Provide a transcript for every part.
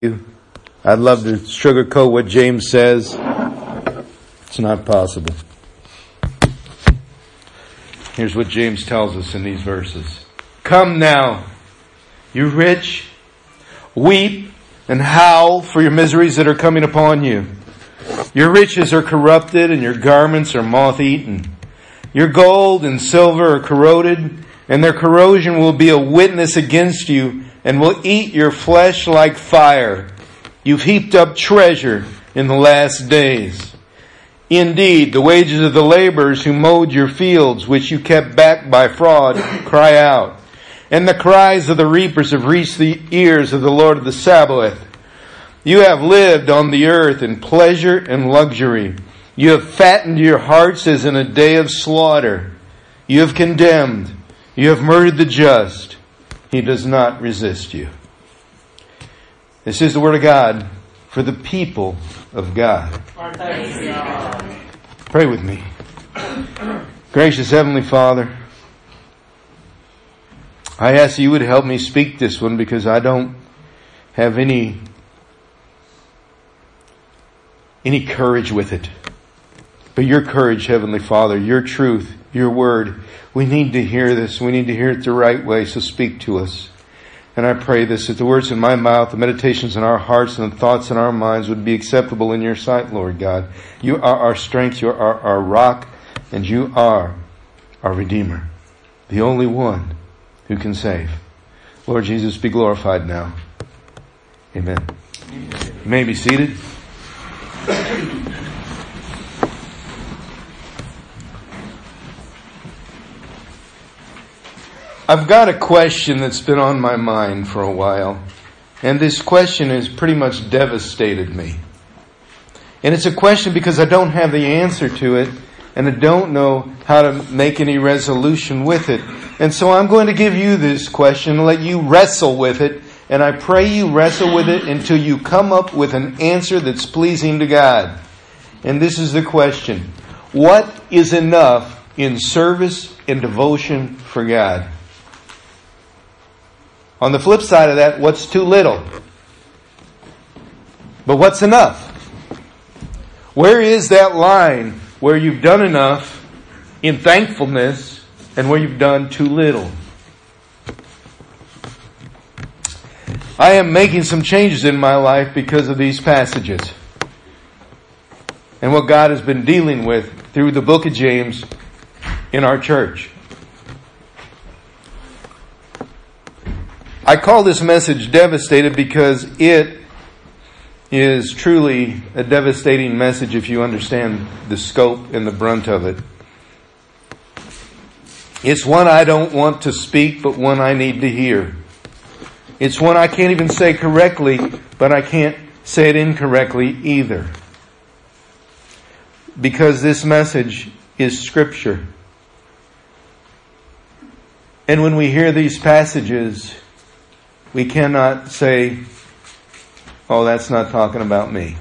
I'd love to sugarcoat what James says. It's not possible. Here's what James tells us in these verses. Come now, you rich, weep and howl for your miseries that are coming upon you. Your riches are corrupted and your garments are moth eaten. Your gold and silver are corroded and their corrosion will be a witness against you and will eat your flesh like fire. You've heaped up treasure in the last days. Indeed, the wages of the laborers who mowed your fields, which you kept back by fraud, cry out. And the cries of the reapers have reached the ears of the Lord of the Sabaoth. You have lived on the earth in pleasure and luxury. You have fattened your hearts as in a day of slaughter. You have condemned. You have murdered the just. He does not resist you. This is the word of God for the people of God. Pray with me. Gracious Heavenly Father, I ask you would help me speak this one because I don't have any any courage with it. But your courage, Heavenly Father, your truth, your word, we need to hear this. We need to hear it the right way, so speak to us. And I pray this, that the words in my mouth, the meditations in our hearts, and the thoughts in our minds would be acceptable in your sight, Lord God. You are our strength, you are our rock, and you are our Redeemer, the only one who can save. Lord Jesus, be glorified now. Amen. You may be seated. I've got a question that's been on my mind for a while, and this question has pretty much devastated me. And it's a question because I don't have the answer to it, and I don't know how to make any resolution with it. And so I'm going to give you this question and let you wrestle with it, and I pray you wrestle with it until you come up with an answer that's pleasing to God. And this is the question. What is enough in service and devotion for God? On the flip side of that, what's too little? But what's enough? Where is that line where you've done enough in thankfulness and where you've done too little? I am making some changes in my life because of these passages and what God has been dealing with through the book of James in our church. I call this message devastated because it is truly a devastating message if you understand the scope and the brunt of it. It's one I don't want to speak, but one I need to hear. It's one I can't even say correctly, but I can't say it incorrectly either. Because this message is scripture. And when we hear these passages, we cannot say, oh, that's not talking about me.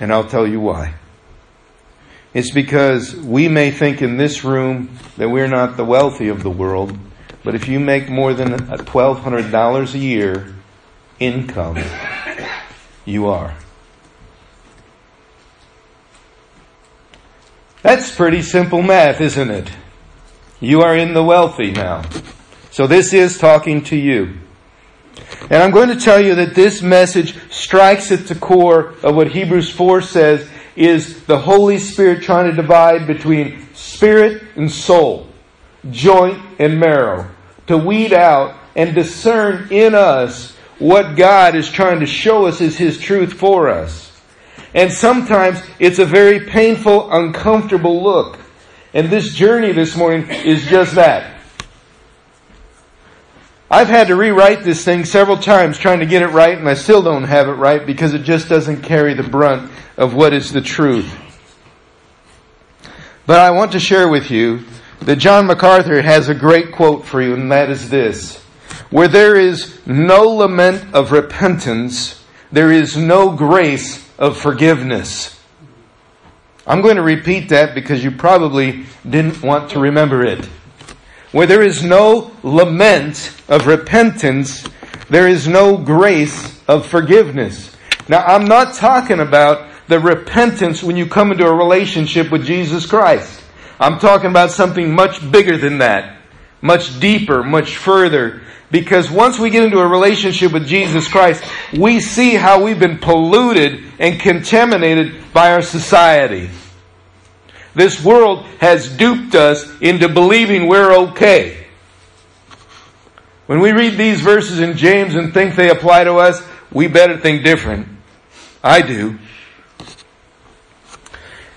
And I'll tell you why. It's because we may think in this room that we're not the wealthy of the world, but if you make more than $1,200 a year income, you are. That's pretty simple math, isn't it? You are in the wealthy now. So this is talking to you. And I'm going to tell you that this message strikes at the core of what Hebrews 4 says is the Holy Spirit trying to divide between spirit and soul, joint and marrow, to weed out and discern in us what God is trying to show us is His truth for us. And sometimes it's a very painful, uncomfortable look. And this journey this morning is just that. I've had to rewrite this thing several times trying to get it right, and I still don't have it right because it just doesn't carry the brunt of what is the truth. But I want to share with you that John MacArthur has a great quote for you, and that is this. Where there is no lament of repentance, there is no grace of forgiveness. I'm going to repeat that because you probably didn't want to remember it where there is no lament of repentance, there is no grace of forgiveness. Now, I'm not talking about the repentance when you come into a relationship with Jesus Christ. I'm talking about something much bigger than that, much deeper, much further. Because once we get into a relationship with Jesus Christ, we see how we've been polluted and contaminated by our society. This world has duped us into believing we're okay. When we read these verses in James and think they apply to us, we better think different. I do.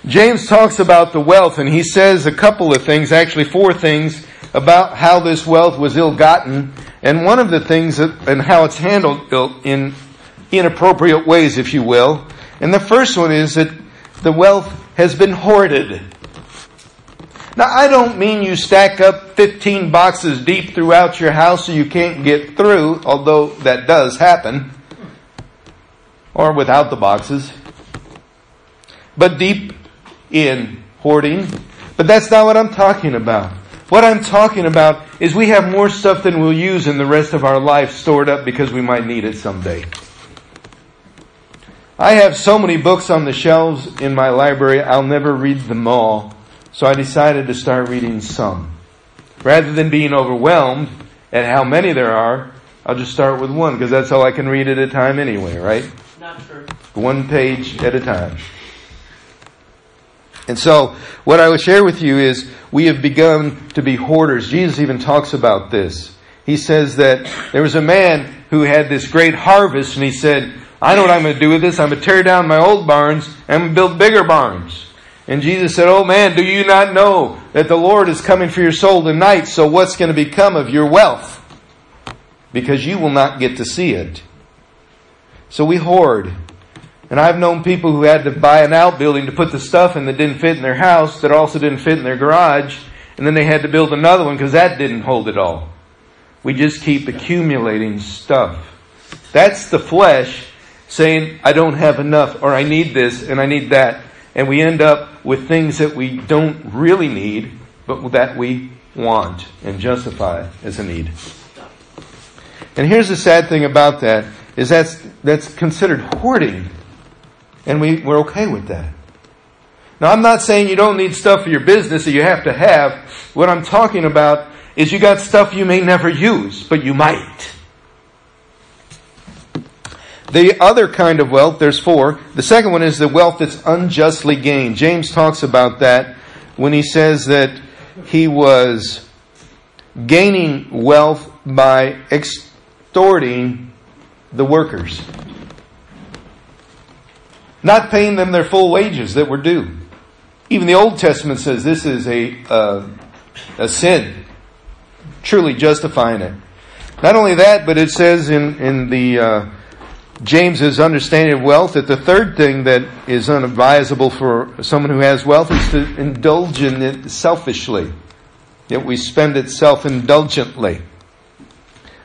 James talks about the wealth and he says a couple of things, actually four things, about how this wealth was ill gotten and one of the things that, and how it's handled in inappropriate ways, if you will. And the first one is that the wealth has been hoarded. Now, I don't mean you stack up 15 boxes deep throughout your house so you can't get through, although that does happen, or without the boxes, but deep in hoarding. But that's not what I'm talking about. What I'm talking about is we have more stuff than we'll use in the rest of our life stored up because we might need it someday. I have so many books on the shelves in my library, I'll never read them all. So I decided to start reading some. Rather than being overwhelmed at how many there are, I'll just start with one because that's all I can read at a time anyway, right? Not true. One page at a time. And so, what I would share with you is we have begun to be hoarders. Jesus even talks about this. He says that there was a man who had this great harvest and he said, I know what I'm going to do with this. I'm going to tear down my old barns and build bigger barns. And Jesus said, Oh man, do you not know that the Lord is coming for your soul tonight? So what's going to become of your wealth? Because you will not get to see it. So we hoard. And I've known people who had to buy an outbuilding to put the stuff in that didn't fit in their house, that also didn't fit in their garage, and then they had to build another one because that didn't hold it all. We just keep accumulating stuff. That's the flesh saying, I don't have enough, or I need this, and I need that and we end up with things that we don't really need, but that we want and justify as a need. And here's the sad thing about that is that's that's considered hoarding, and we, we're okay with that. Now I'm not saying you don't need stuff for your business that you have to have. What I'm talking about is you got stuff you may never use, but you might. The other kind of wealth, there's four. The second one is the wealth that's unjustly gained. James talks about that when he says that he was gaining wealth by extorting the workers, not paying them their full wages that were due. Even the Old Testament says this is a, uh, a sin, truly justifying it. Not only that, but it says in, in the uh, James's understanding of wealth that the third thing that is unadvisable for someone who has wealth is to indulge in it selfishly. Yet we spend it self-indulgently.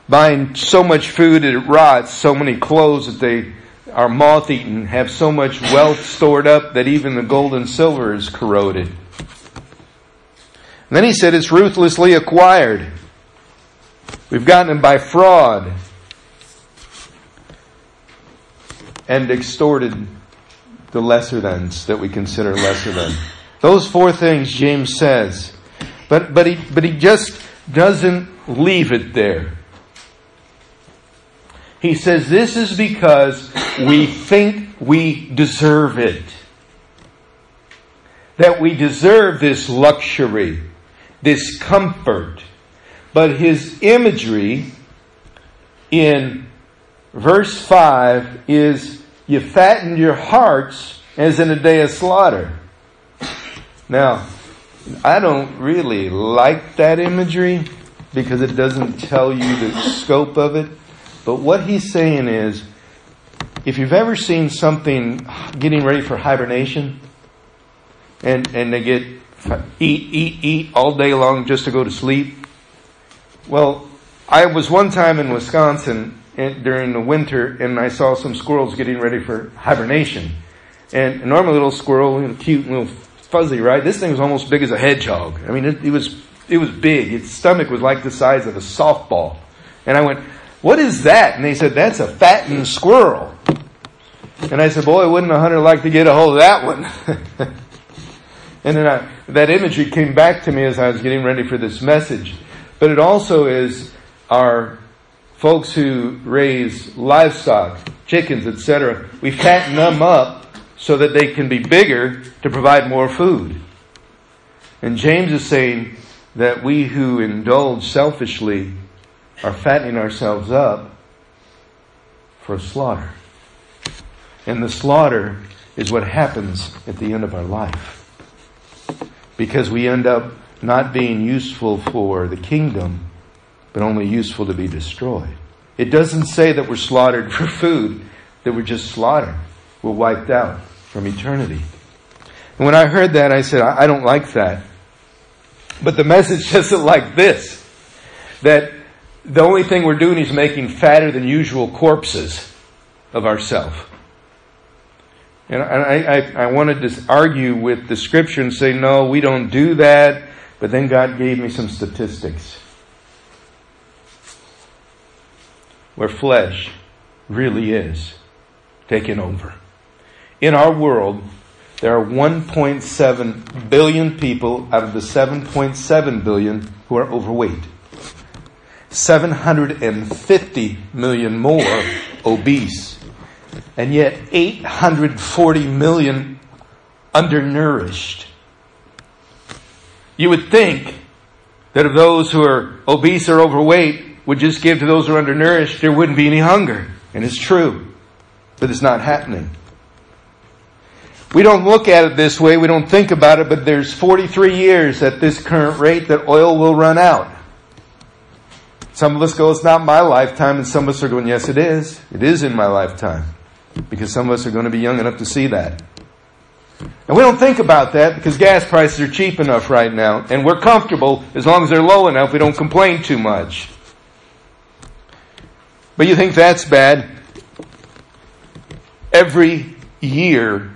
Buying so much food that it rots, so many clothes that they are moth-eaten, have so much wealth stored up that even the gold and silver is corroded. And then he said it's ruthlessly acquired. We've gotten it by fraud and extorted the lesser thans that we consider lesser than. Those four things James says. But, but, he, but he just doesn't leave it there. He says this is because we think we deserve it. That we deserve this luxury, this comfort. But his imagery in verse 5 is you fattened your hearts as in a day of slaughter. Now, I don't really like that imagery because it doesn't tell you the scope of it. But what he's saying is, if you've ever seen something getting ready for hibernation, and, and they get eat, eat, eat all day long just to go to sleep. Well, I was one time in Wisconsin during the winter and I saw some squirrels getting ready for hibernation. And a normal little squirrel, know, cute little fuzzy, right? This thing was almost big as a hedgehog. I mean, it, it was, it was big. Its stomach was like the size of a softball. And I went, What is that? And they said, That's a fattened squirrel. And I said, Boy, wouldn't a hunter like to get a hold of that one? and then I, that imagery came back to me as I was getting ready for this message. But it also is our folks who raise livestock, chickens, etc. We fatten them up so that they can be bigger to provide more food. And James is saying that we who indulge selfishly are fattening ourselves up for slaughter. And the slaughter is what happens at the end of our life. Because we end up not being useful for the kingdom, but only useful to be destroyed. It doesn't say that we're slaughtered for food, that we're just slaughtered. We're wiped out from eternity. And when I heard that, I said, I don't like that. But the message says it like this that the only thing we're doing is making fatter than usual corpses of ourselves. And I, I, I, wanted to argue with the scripture and say, no, we don't do that. But then God gave me some statistics where flesh really is taking over. In our world, there are 1.7 billion people out of the 7.7 billion who are overweight. 750 million more obese. And yet 840 million undernourished. You would think that of those who are obese or overweight would just give to those who are undernourished, there wouldn't be any hunger. And it's true. But it's not happening. We don't look at it this way, we don't think about it, but there's 43 years at this current rate that oil will run out. Some of us go, it's not my lifetime, and some of us are going, yes, it is. It is in my lifetime. Because some of us are going to be young enough to see that. And we don't think about that because gas prices are cheap enough right now, and we're comfortable as long as they're low enough, we don't complain too much. But you think that's bad? Every year,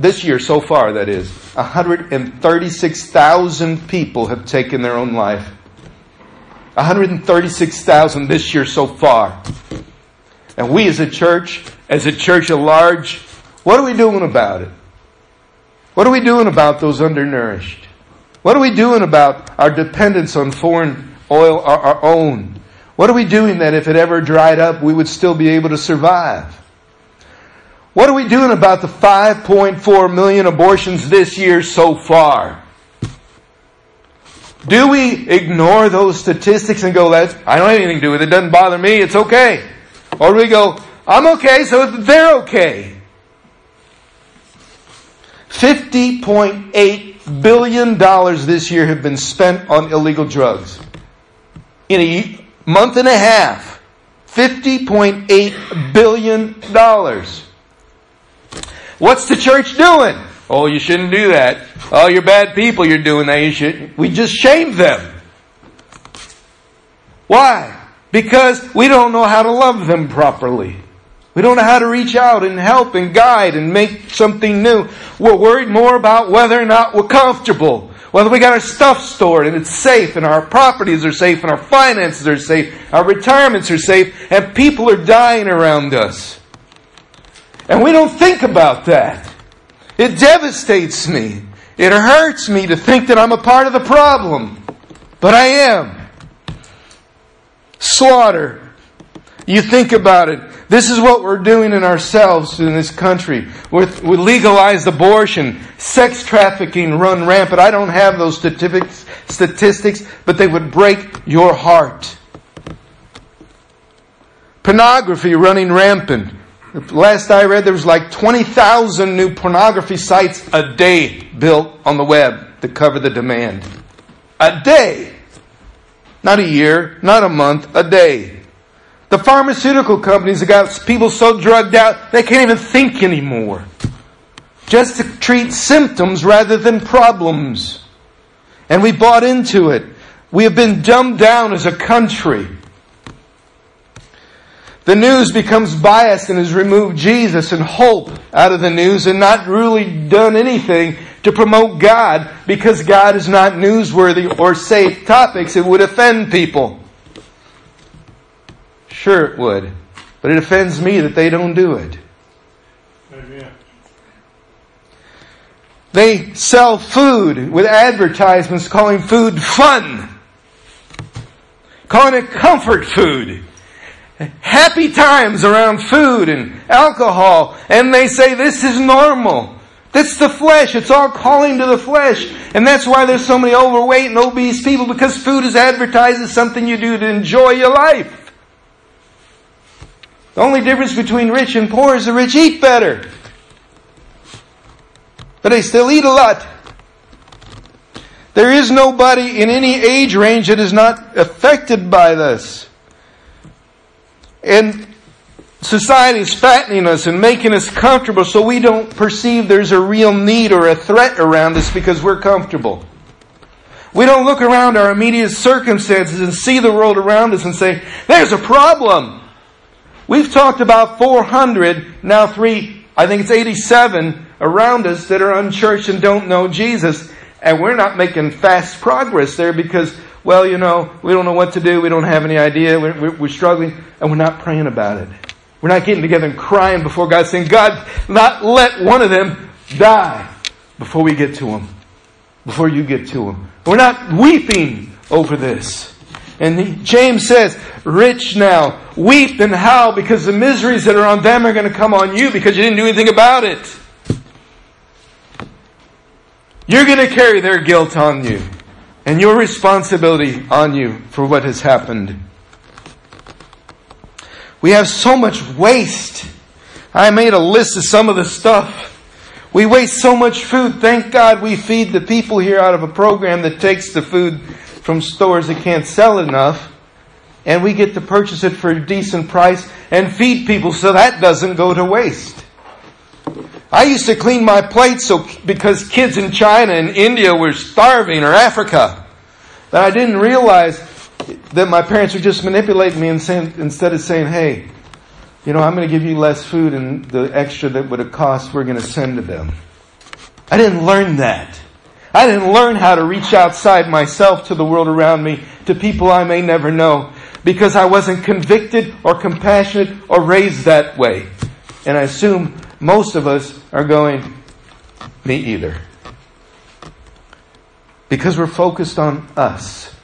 this year so far, that is, 136,000 people have taken their own life. 136,000 this year so far. And we as a church, as a church at large, what are we doing about it? What are we doing about those undernourished? What are we doing about our dependence on foreign oil, our, our own? What are we doing that if it ever dried up, we would still be able to survive? What are we doing about the 5.4 million abortions this year so far? Do we ignore those statistics and go, "That's I don't have anything to do with it. it doesn't bother me. It's okay. Or do we go, I'm okay, so they're okay. $50.8 billion this year have been spent on illegal drugs. In a month and a half, $50.8 billion. What's the church doing? Oh, you shouldn't do that. Oh, you're bad people. You're doing that. You should. We just shame them. Why? Because we don't know how to love them properly. We don't know how to reach out and help and guide and make something new. We're worried more about whether or not we're comfortable. Whether we got our stuff stored and it's safe and our properties are safe and our finances are safe, our retirements are safe, and people are dying around us. And we don't think about that. It devastates me. It hurts me to think that I'm a part of the problem. But I am. Slaughter. You think about it. This is what we're doing in ourselves in this country. With, with legalized abortion, sex trafficking run rampant. I don't have those statistics, statistics, but they would break your heart. Pornography running rampant. Last I read, there was like 20,000 new pornography sites a day built on the web to cover the demand. A day. Not a year, not a month, a day. The pharmaceutical companies have got people so drugged out they can't even think anymore. Just to treat symptoms rather than problems. And we bought into it. We have been dumbed down as a country. The news becomes biased and has removed Jesus and hope out of the news and not really done anything to promote God because God is not newsworthy or safe topics. It would offend people. Sure it would. But it offends me that they don't do it. Amen. They sell food with advertisements calling food fun. Calling it comfort food. Happy times around food and alcohol. And they say this is normal. That's the flesh. It's all calling to the flesh. And that's why there's so many overweight and obese people because food is advertised as something you do to enjoy your life. The only difference between rich and poor is the rich eat better. But they still eat a lot. There is nobody in any age range that is not affected by this. And society is fattening us and making us comfortable so we don't perceive there's a real need or a threat around us because we're comfortable. We don't look around our immediate circumstances and see the world around us and say, there's a problem. We've talked about 400, now three, I think it's 87 around us that are unchurched and don't know Jesus. And we're not making fast progress there because, well, you know, we don't know what to do. We don't have any idea. We're, we're struggling and we're not praying about it. We're not getting together and crying before God saying, God, not let one of them die before we get to them. Before you get to them. We're not weeping over this. And he, James says, rich now, weep and howl because the miseries that are on them are going to come on you because you didn't do anything about it. You're going to carry their guilt on you and your responsibility on you for what has happened. We have so much waste. I made a list of some of the stuff. We waste so much food. Thank God we feed the people here out of a program that takes the food from stores that can't sell enough. And we get to purchase it for a decent price and feed people so that doesn't go to waste. I used to clean my plates so because kids in China and India were starving or Africa. That I didn't realize that my parents were just manipulating me and saying, instead of saying, hey, you know, I'm going to give you less food and the extra that would have cost, we're going to send to them. I didn't learn that. I didn't learn how to reach outside myself to the world around me, to people I may never know, because I wasn't convicted or compassionate or raised that way. And I assume most of us are going, me either. Because we're focused on us.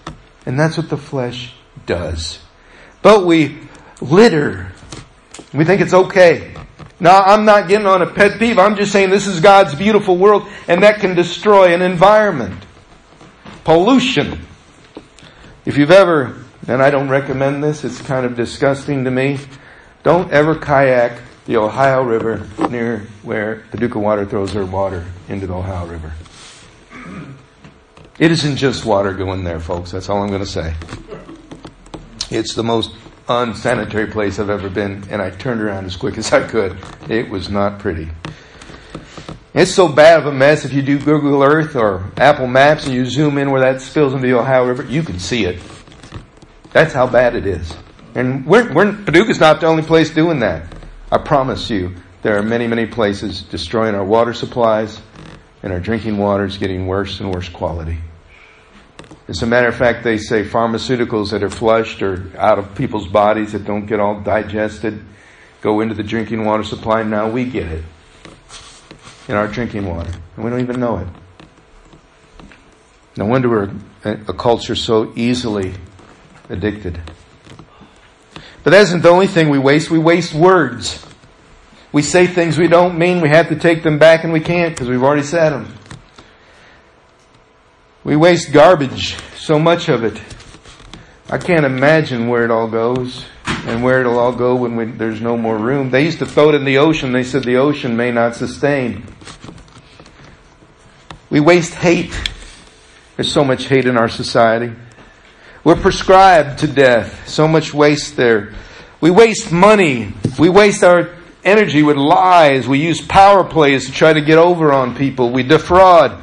And that's what the flesh does. But we litter. We think it's okay. Now, I'm not getting on a pet peeve. I'm just saying this is God's beautiful world and that can destroy an environment. Pollution. If you've ever, and I don't recommend this, it's kind of disgusting to me, don't ever kayak the Ohio River near where the Paducah Water throws their water into the Ohio River. It isn't just water going there, folks. That's all I'm going to say. It's the most unsanitary place I've ever been, and I turned around as quick as I could. It was not pretty. It's so bad of a mess if you do Google Earth or Apple Maps and you zoom in where that spills into the Ohio River, you can see it. That's how bad it is. And we're, we're, Paducah's not the only place doing that. I promise you, there are many, many places destroying our water supplies and our drinking water is getting worse and worse quality. As a matter of fact, they say pharmaceuticals that are flushed or out of people's bodies that don't get all digested go into the drinking water supply. And now we get it in our drinking water, and we don't even know it. No wonder we're a culture so easily addicted. But that isn't the only thing we waste. We waste words. We say things we don't mean. We have to take them back and we can't because we've already said them. We waste garbage, so much of it. I can't imagine where it all goes and where it'll all go when we, there's no more room. They used to throw it in the ocean. They said the ocean may not sustain. We waste hate. There's so much hate in our society. We're prescribed to death. So much waste there. We waste money. We waste our energy with lies. We use power plays to try to get over on people. We defraud.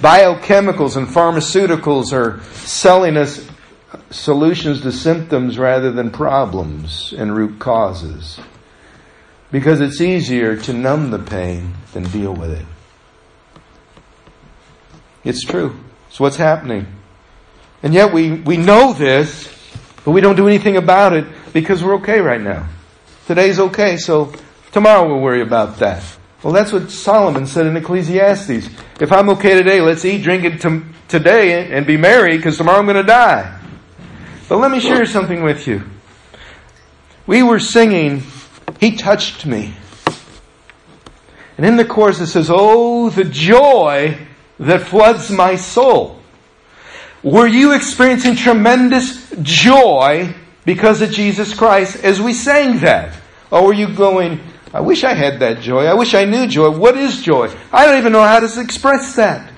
Biochemicals and pharmaceuticals are selling us solutions to symptoms rather than problems and root causes. Because it's easier to numb the pain than deal with it. It's true. It's what's happening. And yet we, we know this, but we don't do anything about it because we're okay right now. Today's okay, so tomorrow we'll worry about that. Well, that's what Solomon said in Ecclesiastes. If I'm okay today, let's eat, drink it today and be merry because tomorrow I'm going to die. But let me share something with you. We were singing, He Touched Me. And in the chorus it says, Oh, the joy that floods my soul. Were you experiencing tremendous joy because of Jesus Christ as we sang that? Or were you going, I wish I had that joy. I wish I knew joy. What is joy? I don't even know how to express that.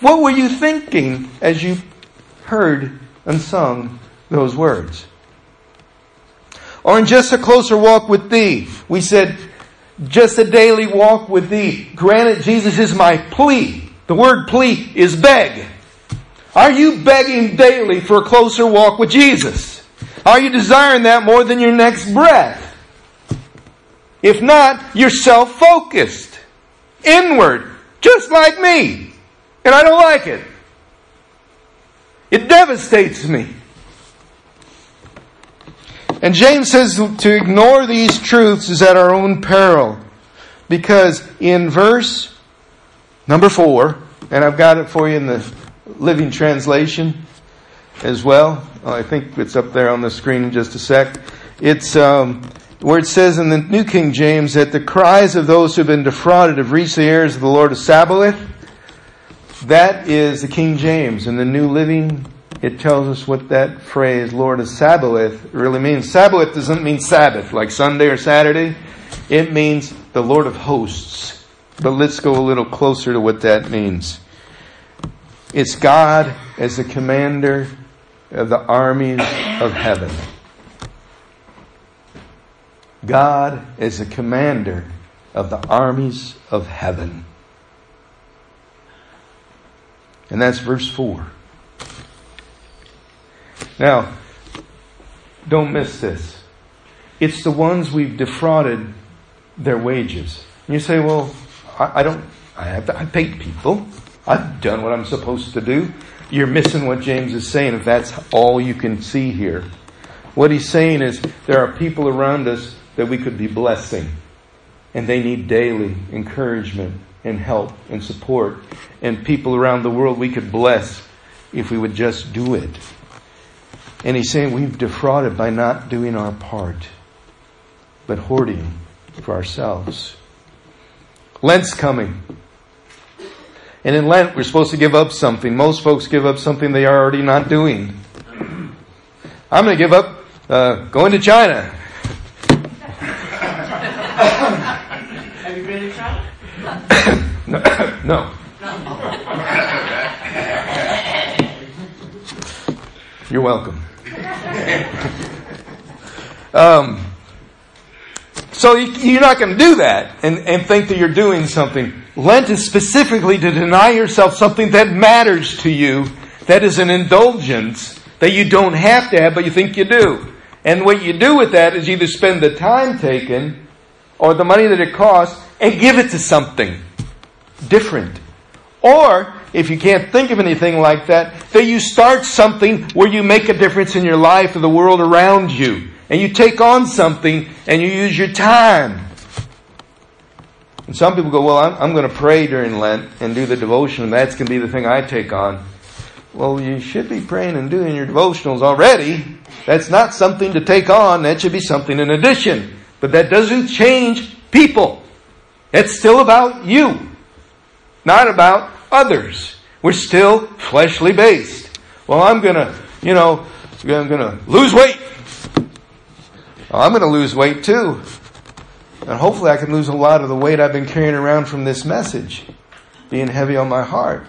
What were you thinking as you heard and sung those words? Or in just a closer walk with thee, we said, just a daily walk with thee. Granted, Jesus is my plea. The word plea is beg. Are you begging daily for a closer walk with Jesus? Are you desiring that more than your next breath? If not, you're self-focused. Inward. Just like me. And I don't like it. It devastates me. And James says to ignore these truths is at our own peril. Because in verse number four, and I've got it for you in the Living Translation as well. I think it's up there on the screen in just a sec. It's um, where it says in the New King James that the cries of those who have been defrauded have reached the ears of the Lord of Sabaoth. That is the King James. In the New Living, it tells us what that phrase, Lord of Sabaoth, really means. Sabaoth doesn't mean Sabbath, like Sunday or Saturday. It means the Lord of hosts. But let's go a little closer to what that means. It's God as the commander of the armies of heaven. God is the commander of the armies of heaven. And that's verse 4. Now, don't miss this. It's the ones we've defrauded their wages. You say, well, I, I don't, I have, I paid people. I've done what I'm supposed to do. You're missing what James is saying if that's all you can see here. What he's saying is there are people around us that we could be blessing. And they need daily encouragement and help and support. And people around the world we could bless if we would just do it. And he's saying we've defrauded by not doing our part, but hoarding for ourselves. Lent's coming. And in Lent, we're supposed to give up something. Most folks give up something they are already not doing. I'm going to give up uh, going to China. Have you been to China? No. You're welcome. um, so you're not going to do that and, and think that you're doing something. Lent is specifically to deny yourself something that matters to you, that is an indulgence that you don't have to have, but you think you do. And what you do with that is either spend the time taken or the money that it costs and give it to something different. Or, if you can't think of anything like that, that you start something where you make a difference in your life or the world around you. And you take on something and you use your time. And some people go, well, I'm, I'm going to pray during Lent and do the devotion, and that's going to be the thing I take on. Well, you should be praying and doing your devotionals already. That's not something to take on. That should be something in addition. But that doesn't change people. It's still about you, not about others. We're still fleshly based. Well, I'm gonna, you know, I'm gonna lose weight. Well, I'm gonna lose weight too. And hopefully I can lose a lot of the weight I've been carrying around from this message, being heavy on my heart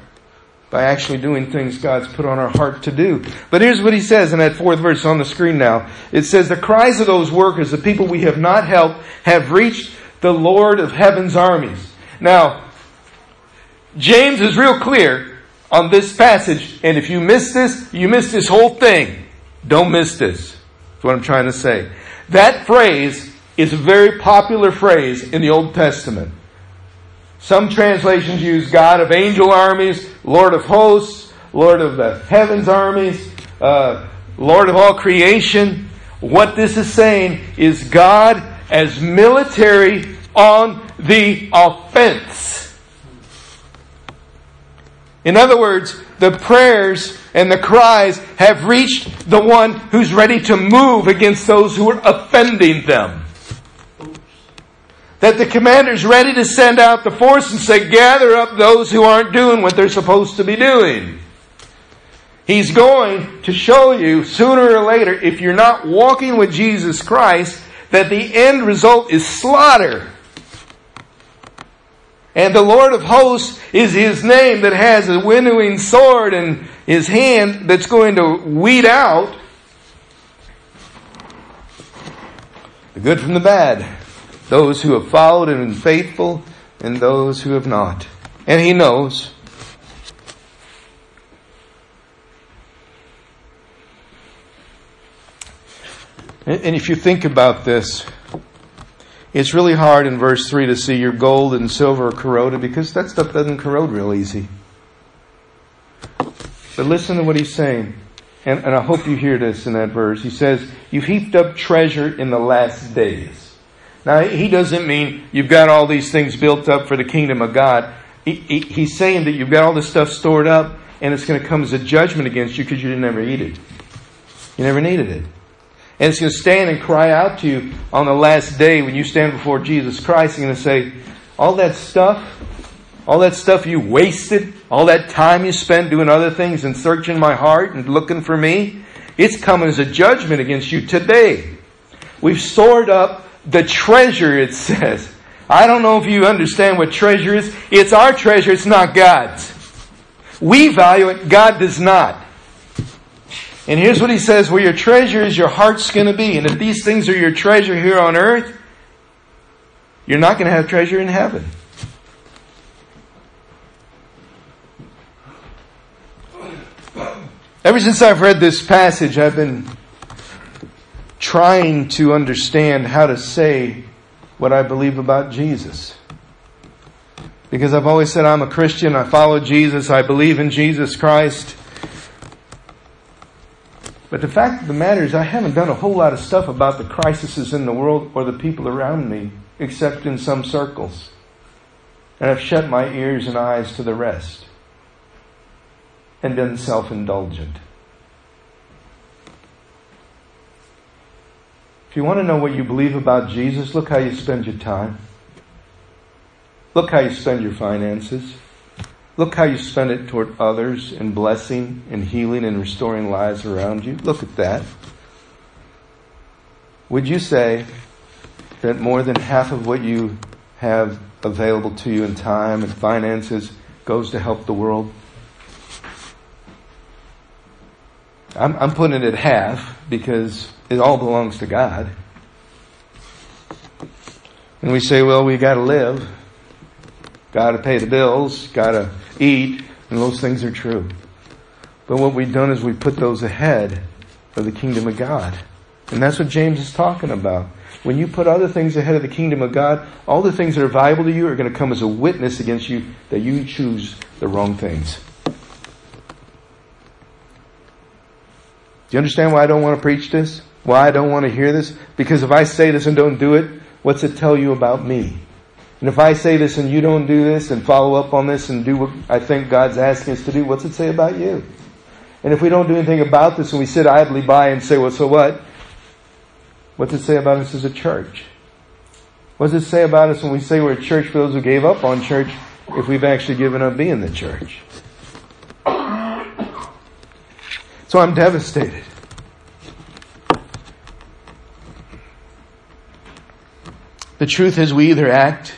by actually doing things God's put on our heart to do. But here's what he says in that fourth verse on the screen now. It says, the cries of those workers, the people we have not helped, have reached the Lord of heaven's armies. Now, James is real clear on this passage, and if you miss this, you miss this whole thing. Don't miss this. That's what I'm trying to say. That phrase is a very popular phrase in the Old Testament. Some translations use God of angel armies, Lord of hosts, Lord of the heavens armies, uh, Lord of all creation. What this is saying is God as military on the offense. In other words, the prayers and the cries have reached the one who's ready to move against those who are offending them. That the commander's ready to send out the force and say, gather up those who aren't doing what they're supposed to be doing. He's going to show you sooner or later, if you're not walking with Jesus Christ, that the end result is slaughter. And the Lord of hosts is his name that has a winnowing sword in his hand that's going to weed out the good from the bad, those who have followed and been faithful, and those who have not. And he knows. And if you think about this, it's really hard in verse 3 to see your gold and silver corroded because that stuff doesn't corrode real easy. But listen to what he's saying. And, and I hope you hear this in that verse. He says, You've heaped up treasure in the last days. Now, he doesn't mean you've got all these things built up for the kingdom of God. He, he, he's saying that you've got all this stuff stored up and it's going to come as a judgment against you because you didn't ever eat it. You never needed it. And it's going to stand and cry out to you on the last day when you stand before Jesus Christ. It's going to say, all that stuff, all that stuff you wasted, all that time you spent doing other things and searching my heart and looking for me, it's coming as a judgment against you today. We've stored up the treasure, it says. I don't know if you understand what treasure is. It's our treasure, it's not God's. We value it, God does not. And here's what he says where your treasure is, your heart's going to be. And if these things are your treasure here on earth, you're not going to have treasure in heaven. Ever since I've read this passage, I've been trying to understand how to say what I believe about Jesus. Because I've always said I'm a Christian, I follow Jesus, I believe in Jesus Christ. But the fact of the matter is, I haven't done a whole lot of stuff about the crises in the world or the people around me, except in some circles. And I've shut my ears and eyes to the rest and been self indulgent. If you want to know what you believe about Jesus, look how you spend your time. Look how you spend your finances. Look how you spend it toward others in blessing and healing and restoring lives around you. Look at that. Would you say that more than half of what you have available to you in time and finances goes to help the world? I'm, I'm putting it at half because it all belongs to God. And we say, well, we gotta live. Gotta pay the bills. Gotta eat. And those things are true. But what we've done is we put those ahead of the kingdom of God. And that's what James is talking about. When you put other things ahead of the kingdom of God, all the things that are valuable to you are going to come as a witness against you that you choose the wrong things. Do you understand why I don't want to preach this? Why I don't want to hear this? Because if I say this and don't do it, what's it tell you about me? And if I say this and you don't do this and follow up on this and do what I think God's asking us to do, what's it say about you? And if we don't do anything about this and we sit idly by and say, well, so what? What's it say about us as a church? What does it say about us when we say we're a church for those who gave up on church if we've actually given up being the church? So I'm devastated. The truth is, we either act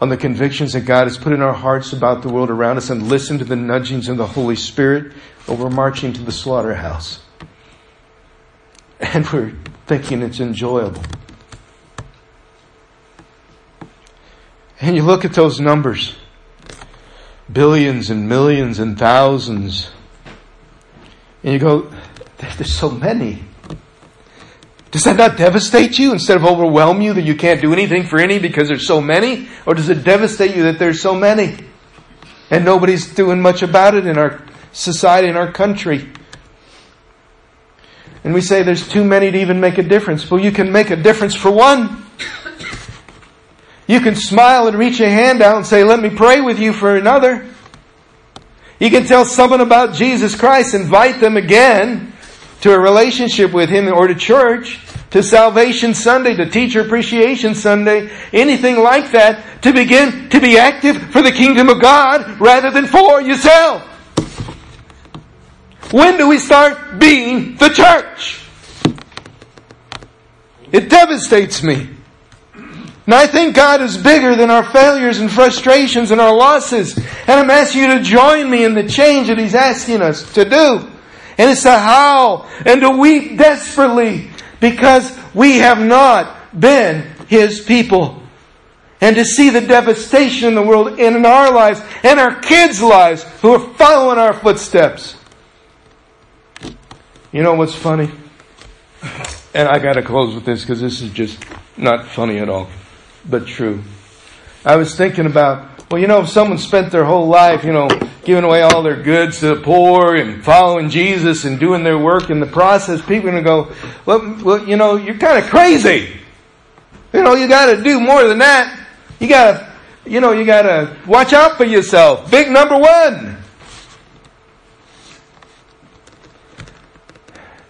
on the convictions that God has put in our hearts about the world around us and listen to the nudgings of the Holy Spirit, or we're marching to the slaughterhouse. And we're thinking it's enjoyable. And you look at those numbers billions and millions and thousands and you go, there's so many. Does that not devastate you instead of overwhelm you that you can't do anything for any because there's so many? Or does it devastate you that there's so many? And nobody's doing much about it in our society, in our country. And we say there's too many to even make a difference. Well, you can make a difference for one. You can smile and reach a hand out and say, let me pray with you for another. You can tell someone about Jesus Christ, invite them again to a relationship with Him or to church, to Salvation Sunday, to Teacher Appreciation Sunday, anything like that, to begin to be active for the kingdom of God rather than for yourself. When do we start being the church? It devastates me. And I think God is bigger than our failures and frustrations and our losses. And I'm asking you to join me in the change that He's asking us to do. And it's to howl and to weep desperately because we have not been His people. And to see the devastation in the world and in our lives and our kids' lives who are following our footsteps. You know what's funny? And I gotta close with this because this is just not funny at all but true. I was thinking about, well, you know, if someone spent their whole life, you know, giving away all their goods to the poor and following Jesus and doing their work in the process, people are going to go, well, well, you know, you're kind of crazy. You know, you got to do more than that. You got to, you know, you got to watch out for yourself. Big number one.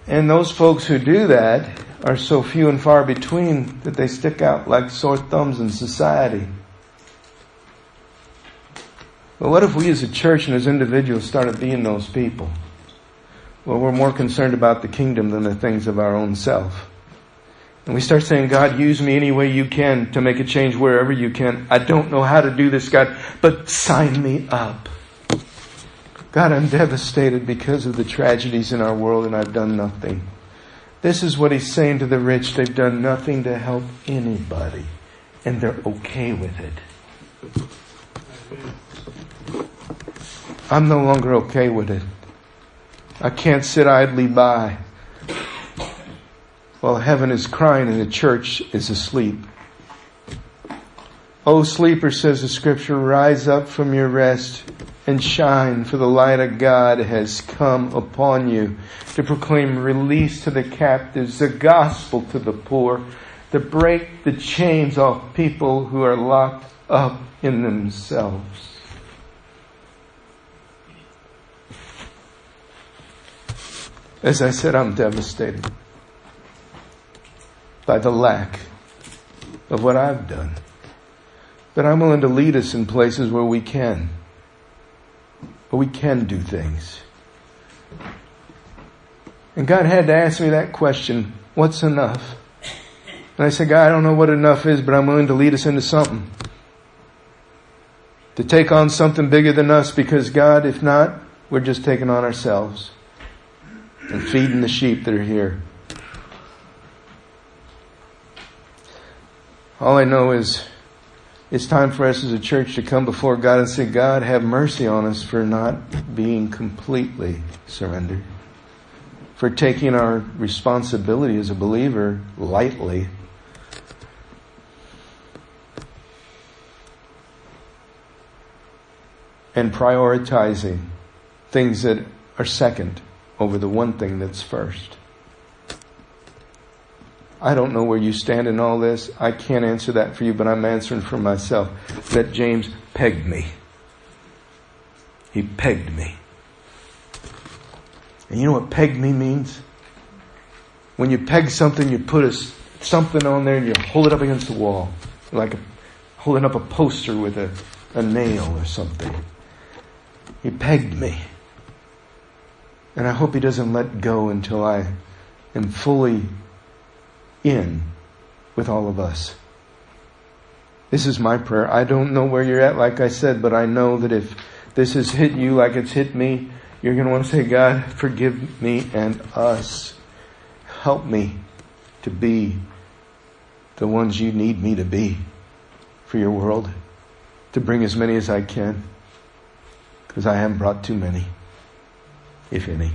And those folks who do that, are so few and far between that they stick out like sore thumbs in society. But what if we as a church and as individuals started being those people? Well, we're more concerned about the kingdom than the things of our own self. And we start saying, God, use me any way you can to make a change wherever you can. I don't know how to do this, God, but sign me up. God, I'm devastated because of the tragedies in our world and I've done nothing. This is what he's saying to the rich. They've done nothing to help anybody, and they're okay with it. I'm no longer okay with it. I can't sit idly by while heaven is crying and the church is asleep. O sleeper, says the scripture, rise up from your rest and shine, for the light of God has come upon you to proclaim release to the captives, the gospel to the poor, to break the chains off people who are locked up in themselves. As I said, I'm devastated by the lack of what I've done. But I'm willing to lead us in places where we can. But we can do things. And God had to ask me that question, what's enough? And I said, God, I don't know what enough is, but I'm willing to lead us into something. To take on something bigger than us because God, if not, we're just taking on ourselves and feeding the sheep that are here. All I know is it's time for us as a church to come before God and say, God, have mercy on us for not being completely surrendered, for taking our responsibility as a believer lightly. And prioritizing things that are second over the one thing that's first. I don't know where you stand in all this. I can't answer that for you, but I'm answering for myself. That James pegged me. He pegged me. And you know what pegged me means? When you peg something, you put a, something on there and you hold it up against the wall. Like a, holding up a poster with a, a nail or something. He pegged me. And I hope he doesn't let go until I am fully in with all of us. This is my prayer. I don't know where you're at, like I said, but I know that if this has hit you like it's hit me, you're going to want to say, God, forgive me and us. Help me to be the ones you need me to be for your world, to bring as many as I can, because I haven't brought too many, if any.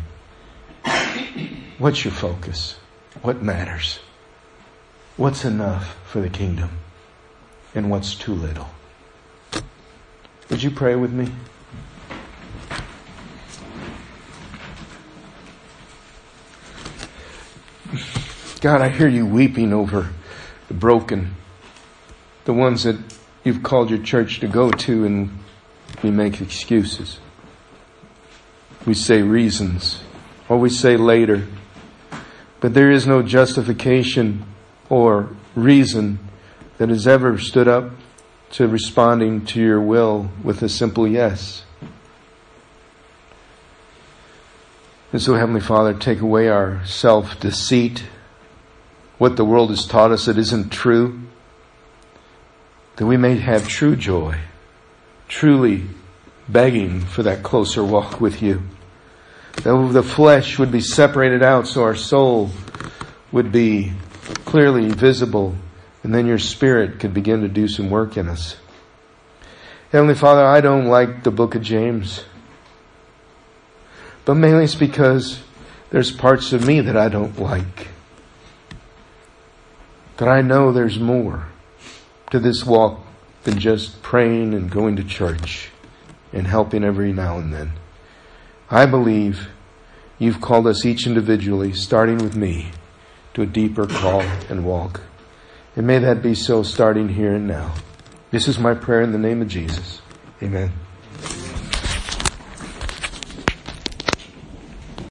What's your focus? What matters? What's enough for the kingdom? And what's too little? Would you pray with me? God, I hear you weeping over the broken, the ones that you've called your church to go to and we make excuses. We say reasons or we say later. But there is no justification or reason that has ever stood up to responding to your will with a simple yes. And so, Heavenly Father, take away our self deceit, what the world has taught us that isn't true, that we may have true joy, truly begging for that closer walk with you. That the flesh would be separated out so our soul would be clearly visible and then your spirit could begin to do some work in us. Heavenly Father, I don't like the book of James. But mainly it's because there's parts of me that I don't like. That I know there's more to this walk than just praying and going to church and helping every now and then. I believe you've called us each individually, starting with me, to a deeper call and walk. And may that be so starting here and now. This is my prayer in the name of Jesus. Amen.